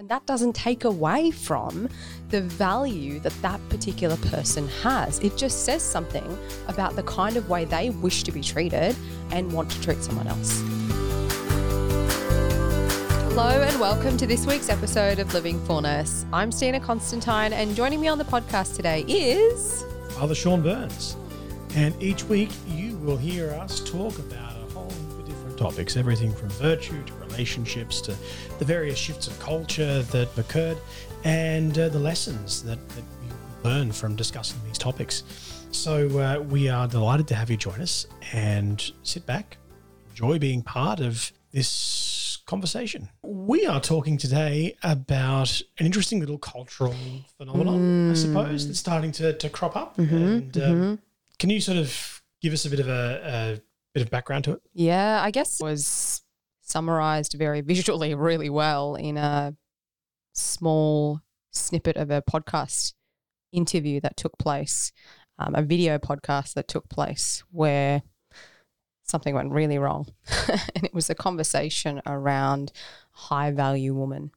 And that doesn't take away from the value that that particular person has. It just says something about the kind of way they wish to be treated and want to treat someone else. Hello and welcome to this week's episode of Living Fullness. I'm Stina Constantine, and joining me on the podcast today is Father Sean Burns. And each week you will hear us talk about a whole heap of different topics, everything from virtue to relationships to the various shifts of culture that occurred and uh, the lessons that, that we learn from discussing these topics. So uh, we are delighted to have you join us and sit back, enjoy being part of this conversation. We are talking today about an interesting little cultural phenomenon, I suppose, that's starting to, to crop up. and um, can you sort of give us a bit of a, a bit of background to it? Yeah, I guess was summarized very visually really well in a small snippet of a podcast interview that took place, um, a video podcast that took place where something went really wrong. and it was a conversation around high value woman.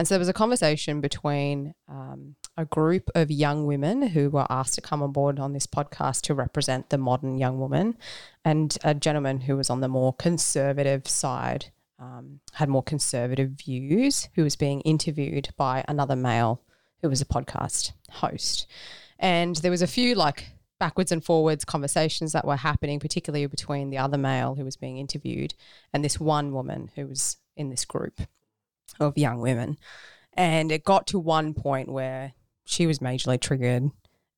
And so there was a conversation between um, a group of young women who were asked to come on board on this podcast to represent the modern young woman, and a gentleman who was on the more conservative side, um, had more conservative views, who was being interviewed by another male who was a podcast host. And there was a few like backwards and forwards conversations that were happening, particularly between the other male who was being interviewed and this one woman who was in this group of young women. And it got to one point where she was majorly triggered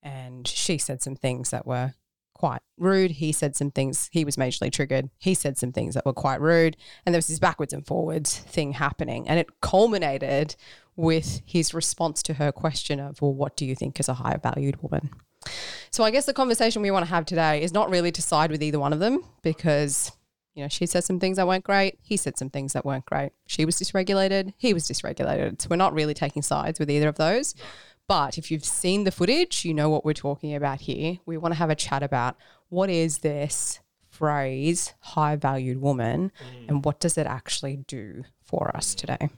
and she said some things that were quite rude. He said some things, he was majorly triggered. He said some things that were quite rude. And there was this backwards and forwards thing happening. And it culminated with his response to her question of, well, what do you think is a high valued woman? So I guess the conversation we want to have today is not really to side with either one of them because you know, she said some things that weren't great. He said some things that weren't great. She was dysregulated. He was dysregulated. So we're not really taking sides with either of those. But if you've seen the footage, you know what we're talking about here. We want to have a chat about what is this phrase, high valued woman, and what does it actually do for us today?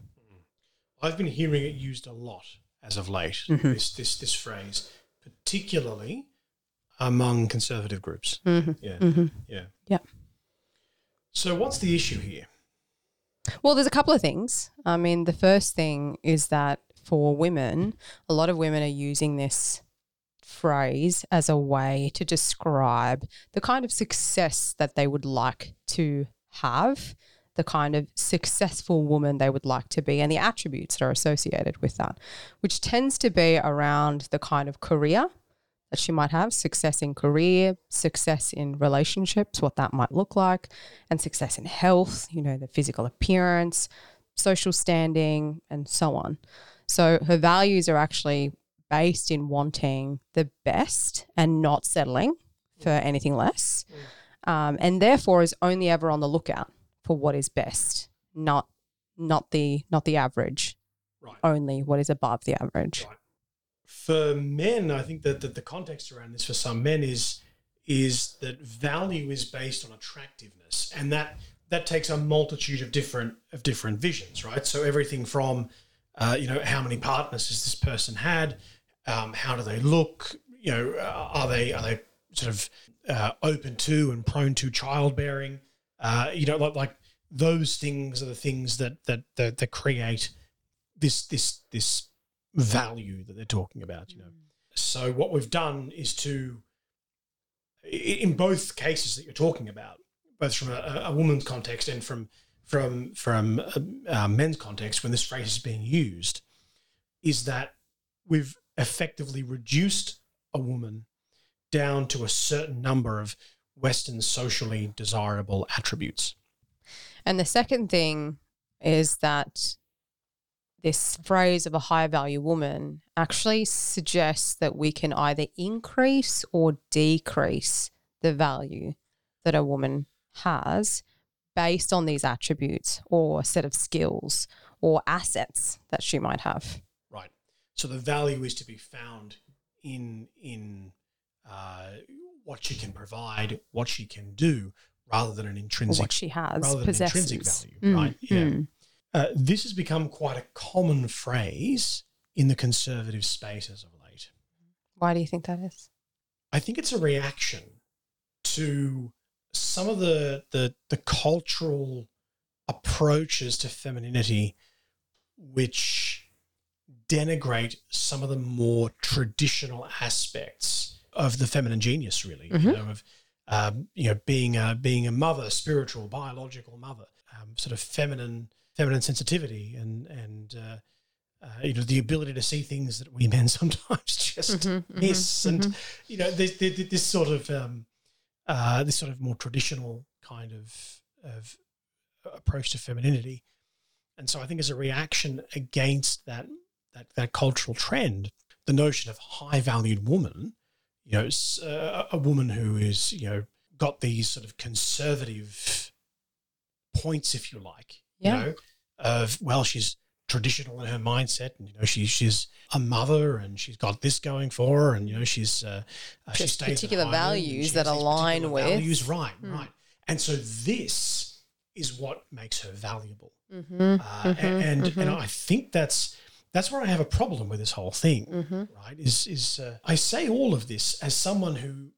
I've been hearing it used a lot as of late. Mm-hmm. This this this phrase, particularly among conservative groups. Mm-hmm. Yeah, yeah. Yeah. So what's the issue here? Well, there's a couple of things. I mean, the first thing is that for women, a lot of women are using this phrase as a way to describe the kind of success that they would like to have, the kind of successful woman they would like to be, and the attributes that are associated with that, which tends to be around the kind of career that she might have success in career, success in relationships, what that might look like, and success in health, you know, the physical appearance, social standing, and so on. So her values are actually based in wanting the best and not settling for anything less. Um, and therefore is only ever on the lookout for what is best, not not the not the average, Right. only what is above the average. Right. For men, I think that, that the context around this for some men is is that value is based on attractiveness, and that that takes a multitude of different of different visions, right? So everything from uh, you know how many partners has this person had, um, how do they look, you know, uh, are they are they sort of uh, open to and prone to childbearing, uh, you know, like like those things are the things that that that, that create this this this value that they're talking about you know. Mm. So what we've done is to in both cases that you're talking about both from a, a woman's context and from from from a, a men's context when this phrase is being used is that we've effectively reduced a woman down to a certain number of western socially desirable attributes. And the second thing is that this phrase of a high value woman actually suggests that we can either increase or decrease the value that a woman has based on these attributes or set of skills or assets that she might have. Right. So the value is to be found in in uh, what she can provide, what she can do, rather than an Or intrinsic what she has, rather than possesses. intrinsic value. Mm, Right. Yeah. mm. Uh, this has become quite a common phrase in the conservative space as of late. Why do you think that is? I think it's a reaction to some of the the, the cultural approaches to femininity, which denigrate some of the more traditional aspects of the feminine genius. Really, you Mhm. know, of um, you know being a being a mother, spiritual, biological mother, um, sort of feminine feminine sensitivity, and and uh, uh, you know the ability to see things that we men sometimes just Mhm, mhm, miss, and mhm. you know this, this, this sort of um, uh, this sort of more traditional kind of of approach to femininity, and so I think as a reaction against that that that cultural trend, the notion of high valued woman, you know, uh, a woman who is you know got these sort of conservative points, if you like, Yeah. you know, of well, she's traditional in her mindset, and you know, she's she's a mother, and she's got this going for her, and you know, she's uh, uh, she stays particular values that align with- values, right, Hmm. right, and so this is what makes her valuable, Mhm, uh, mhm, and and mhm. I think that's that's where I have a problem with this whole thing Mhm. right is is uh, i say all of this as someone who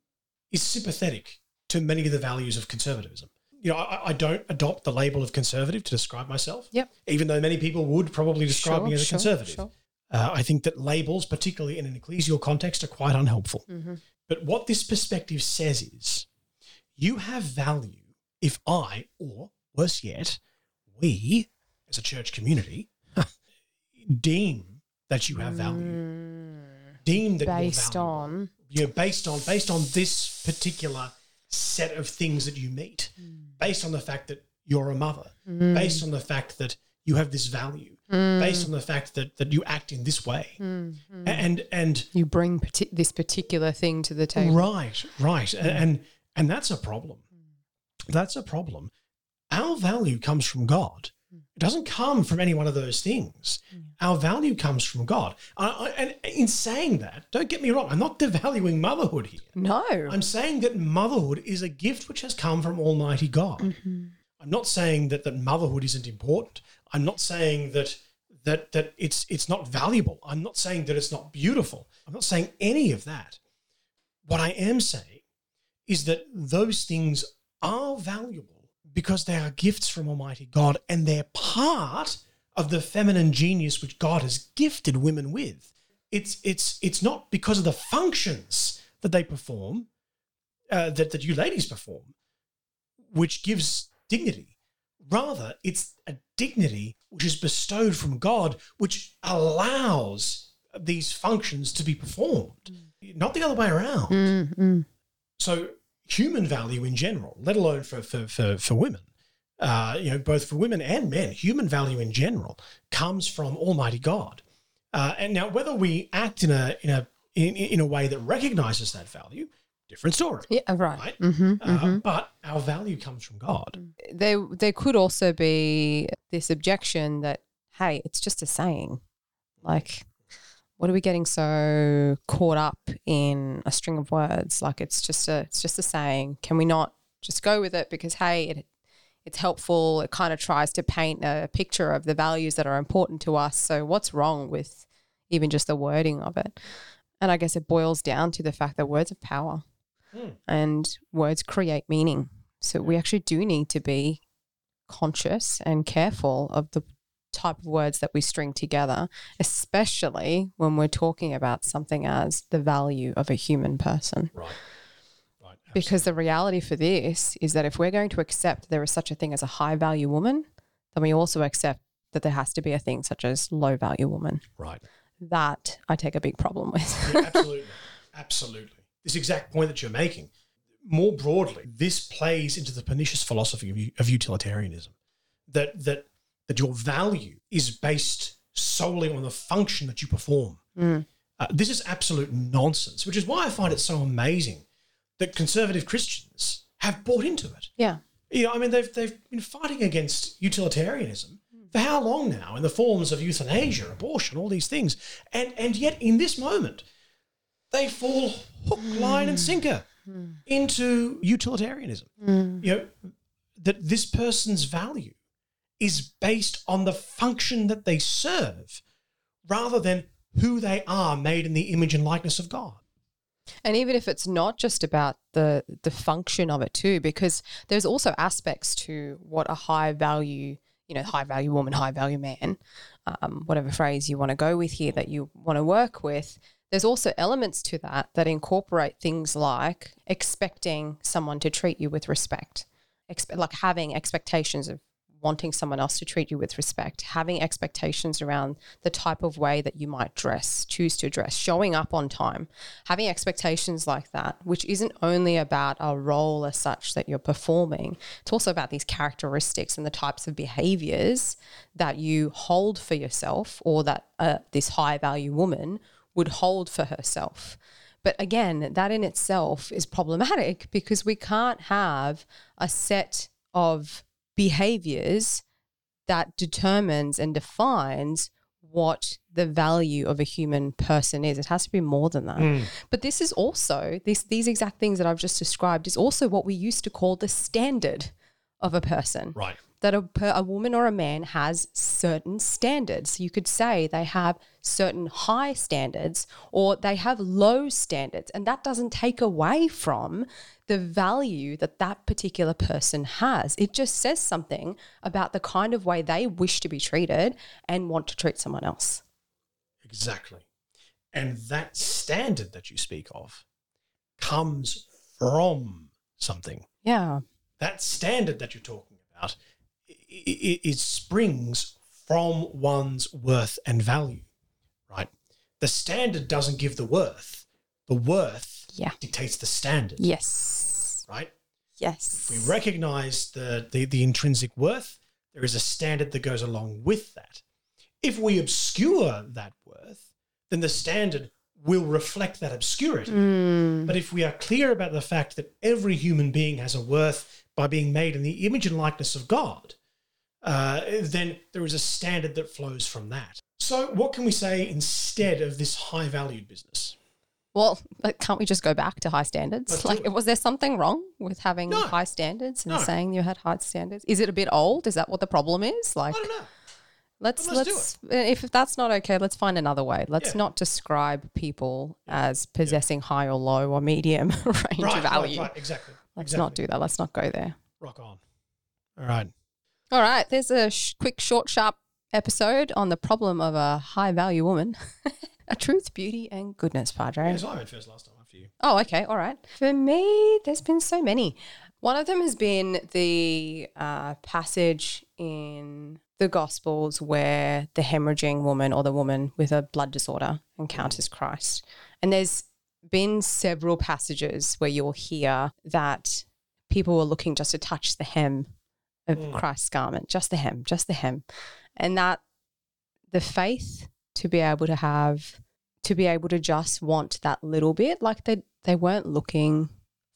is sympathetic to many of the values of conservatism you know i, I don't adopt the label of conservative to describe myself Yep. even though many people would probably describe me as a sure, conservative sure. Uh, i think that labels particularly in an ecclesial context are quite unhelpful Mm-hmm. but what this perspective says is you have value if i or worse yet we as a church community deem that you have value Mm. deem that Based you're valuable. on you know, based on based on this particular set of things that you meet, mm. based on the fact that you're a mother, Mm. based on the fact that you have this value, mm. based on the fact that that you act in this way, Mm. mm. And and you bring parti- this particular thing to the table. right, right, A- and and that's a problem. That's a problem. Our value comes from God. It doesn't come from any one of those things. Our value comes from God. I, I, and in saying that, don't get me wrong. I'm not devaluing motherhood here. No. I'm saying that motherhood is a gift which has come from Almighty God. Mm-hmm. I'm not saying that, that motherhood isn't important. I'm not saying that that that it's it's not valuable. I'm not saying that it's not beautiful. I'm not saying any of that. What I am saying is that those things are valuable because they are gifts from Almighty God and they're part of the feminine genius which God has gifted women with. It's it's it's not because of the functions that they perform, uh, that that you ladies perform, which gives dignity. Rather, it's a dignity which is bestowed from God, which allows these functions to be performed, not the other way around. Mm, mm. So, human value in general, let alone for for for, for women, uh, you know, both for women and men, human value in general comes from Almighty God. Uh, and now, whether we act in a in a in, in a way that recognizes that value, different story. Yeah, right. Right. hmm Uh, But our value comes from God. There, there could also be this objection that, hey, it's just a saying. Like, what are we getting so caught up in a string of words? Like, it's just a, it's just a saying. Can we not just go with it because, hey, it, it's helpful. It kind of tries to paint a picture of the values that are important to us. So, what's wrong with even just the wording of it? And I guess it boils down to the fact that words have power Hmm. and words create meaning. So we actually do need to be conscious and careful of the type of words that we string together, especially when we're talking about something as the value of a human person. Right. Right. Because the reality for this is that if we're going to accept there is such a thing as a high value woman, then we also accept that there has to be a thing such as low value woman. Right. That I take a big problem with. Yeah, absolutely. absolutely. This exact point that you're making. More broadly, this plays into the pernicious philosophy of, of utilitarianism that, that, that your value is based solely on the function that you perform. Mm. Uh, this is absolute nonsense, which is why I find it so amazing that conservative Christians have bought into it. yeah. You know, I mean, they've, they've been fighting against utilitarianism for how long now in the forms of euthanasia, abortion, all these things. And, and yet, in this moment, they fall hook, line, and sinker into utilitarianism. You know, that this person's value is based on the function that they serve rather than who they are made in the image and likeness of God. And even if it's not just about the the function of it too, because there's also aspects to what a high value, you know, high value woman, high value man, um, whatever phrase you want to go with here that you want to work with. There's also elements to that that incorporate things like expecting someone to treat you with respect, Expe- like having expectations of wanting someone else to treat you with respect, having expectations around the type of way that you might dress, choose to dress, showing up on time, having expectations like that, which isn't only about a role as such that you're performing, it's also about these characteristics and the types of behaviors that you hold for yourself or that uh, this high value woman would hold for herself. But again, that in itself is problematic because we can't have a set of behaviors that determines and defines what the value of a human person is. It has to be more than that. Mm. But this is also this these exact things that I've just described is also what we used to call the standard of a person Right. that a, a woman or a man has certain standards. You could say they have certain high standards or they have low standards. And that doesn't take away from the value that that particular person has. It just says something about the kind of way they wish to be treated and want to treat someone else. Exactly. And that standard that you speak of comes from something. Yeah. That standard that you're talking about, it, it springs from one's worth and value? The standard doesn't give the worth. The worth Yeah. dictates the standard, Yes. right? Yes. If we recognize the, the, the intrinsic worth, there is a standard that goes along with that. If we obscure that worth, then the standard will reflect that obscurity. Mm. But if we are clear about the fact that every human being has a worth by being made in the image and likeness of God, uh, then there is a standard that flows from that. So, what can we say instead of this high valued business? Well, can't we just go back to high standards? Let's like, was there something wrong with having No. high standards and No. saying you had high standards? Is it a bit old? Is that what the problem is? Like, I don't know. let's let's let's if that's not okay, let's find another way. Let's Yeah. not describe people as possessing high or low or medium range Right, of right, value. right, exactly. Let's exactly. not do that. Let's not go there. Rock on. All right. All right, there's a sh- quick, short, sharp episode on the problem of a high value woman. a truth, beauty, and goodness, Padre. Yeah, so I went first last time after you. Oh, okay. All right. For me, there's been so many. One of them has been the uh, passage in the Gospels where the hemorrhaging woman or the woman with a blood disorder encounters Christ. And there's been several passages where you'll hear that people were looking just to touch the hem of Mm. Christ's garment, just the hem, just the hem. And that the faith to be able to have to be able to just want that little bit like they they weren't looking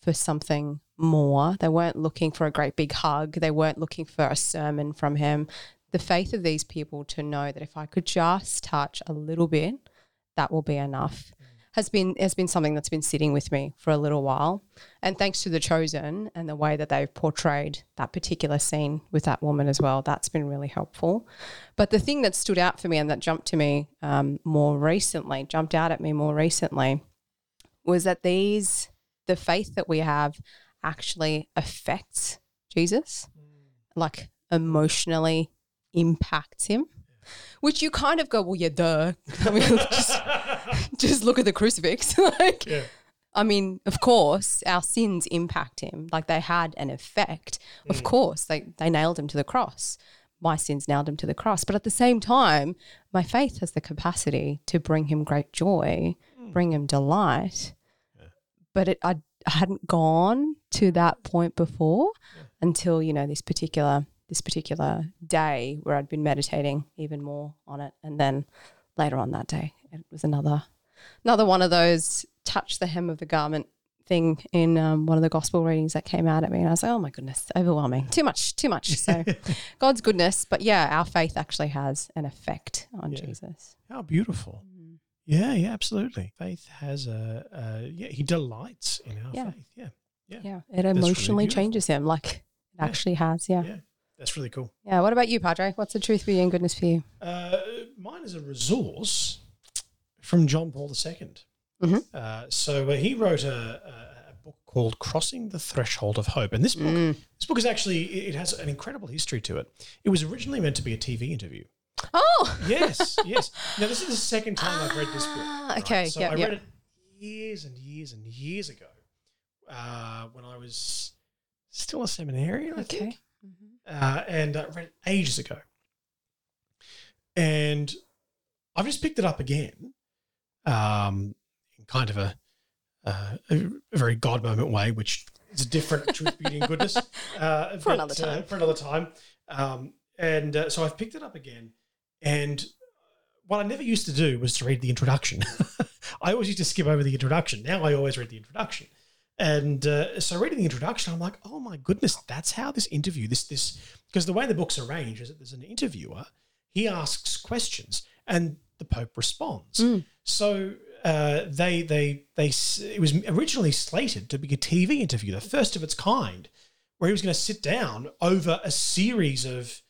for something more they weren't looking for a great big hug they weren't looking for a sermon from him the faith of these people to know that if i could just touch a little bit that will be enough has been has been something that's been sitting with me for a little while. And thanks to the chosen and the way that they've portrayed that particular scene with that woman as well that's been really helpful. But the thing that stood out for me and that jumped to me um, more recently jumped out at me more recently was that these the faith that we have actually affects jesus like emotionally impacts him which you kind of go well yeah duh i mean just just look at the crucifix like Yeah. I mean, of course, our sins impact him. Like they had an effect. Of mm. course, they, they nailed him to the cross. My sins nailed him to the cross. But at the same time, my faith has the capacity to bring him great joy, mm. bring him delight. But it, I, I hadn't gone to that point before until, you know, this particular this particular day where I'd been meditating even more on it. And then later on that day, it was another another one of those touch the hem of the garment thing in um, one of the gospel readings that came out at me and i was like oh my goodness overwhelming too much too much so god's goodness but yeah our faith actually has an effect on Yeah. jesus How beautiful. Yeah, yeah, absolutely. Faith has a, a yeah, he delights in our Yeah. faith. Yeah. Yeah. yeah it emotionally beautiful. changes him like it Yeah. actually has Yeah. That's really cool. Yeah. What about you, Padre? What's the truth for you and goodness for you? Uh, mine is a resource from John Paul II. Mhm. Uh, so uh, he wrote a, a, a book called "Crossing the Threshold of Hope," and this book, Mm. this book is actually it has an incredible history to it. It was originally meant to be a TV interview. Oh. Yes, yes. Now this is the second time I've read this book. Ah, okay, So yep, I yep. read it years and years and years ago uh, when I was still a seminarian. I think Okay. uh, and I read it ages ago. And I've just picked it up again, um, in kind of a, uh, a very God moment way, which is a different truth, beauty, and goodness uh, For another uh, time. for another time. Um, and uh, so I've picked it up again, and what I never used to do was to read the introduction. I always used to skip over the introduction. Now I always read the introduction. And uh, so reading the introduction, I'm like, oh my goodness, that's how this interview, this this because the way the book's arranged is that there's an interviewer, he asks questions, and the Pope responds. Mm. So uh, they they they it was originally slated to be a TV interview, the first of its kind, where he was going to sit down over a series of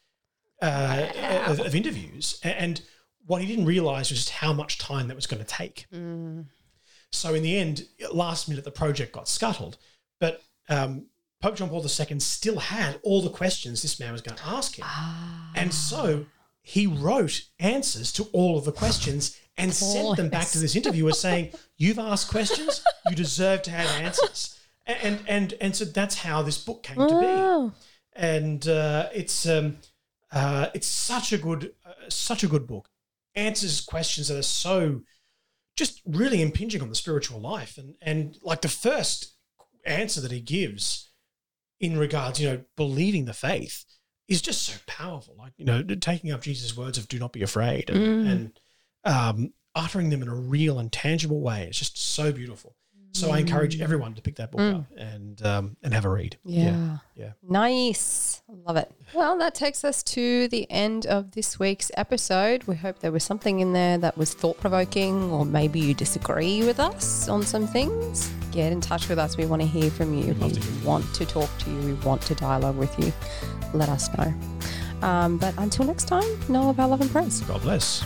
uh, of, of interviews, and what he didn't realize was just how much time that was going to take. Mm. So in the end, last minute, the project got scuttled. But um, Pope John Paul II still had all the questions this man was going to ask him. Ah. And so he wrote answers to all of the questions and sent them back to this interviewer saying, You've asked questions, you deserve to have answers. And and and so that's how this book came to be and uh, it's um, uh, it's such a good uh, such a good book. Answers questions that are so just really impinging on the spiritual life, and and like the first answer that he gives in regards, you know, believing the faith is just so powerful. Like you know, taking up Jesus' words of "Do not be afraid" and, Mm. and um, uttering them in a real and tangible way. It's just so beautiful. So I encourage everyone to pick that book Mm. up and um, and have a read. Yeah. yeah. Nice. Love it. Well, that takes us to the end of this week's episode. We hope there was something in there that was thought provoking, or maybe you disagree with us on some things. Get in touch with us. We want to hear from you. to We want to talk to you. We want to dialogue with you. Let us know. Um, but until next time, know of our love and praise. God bless.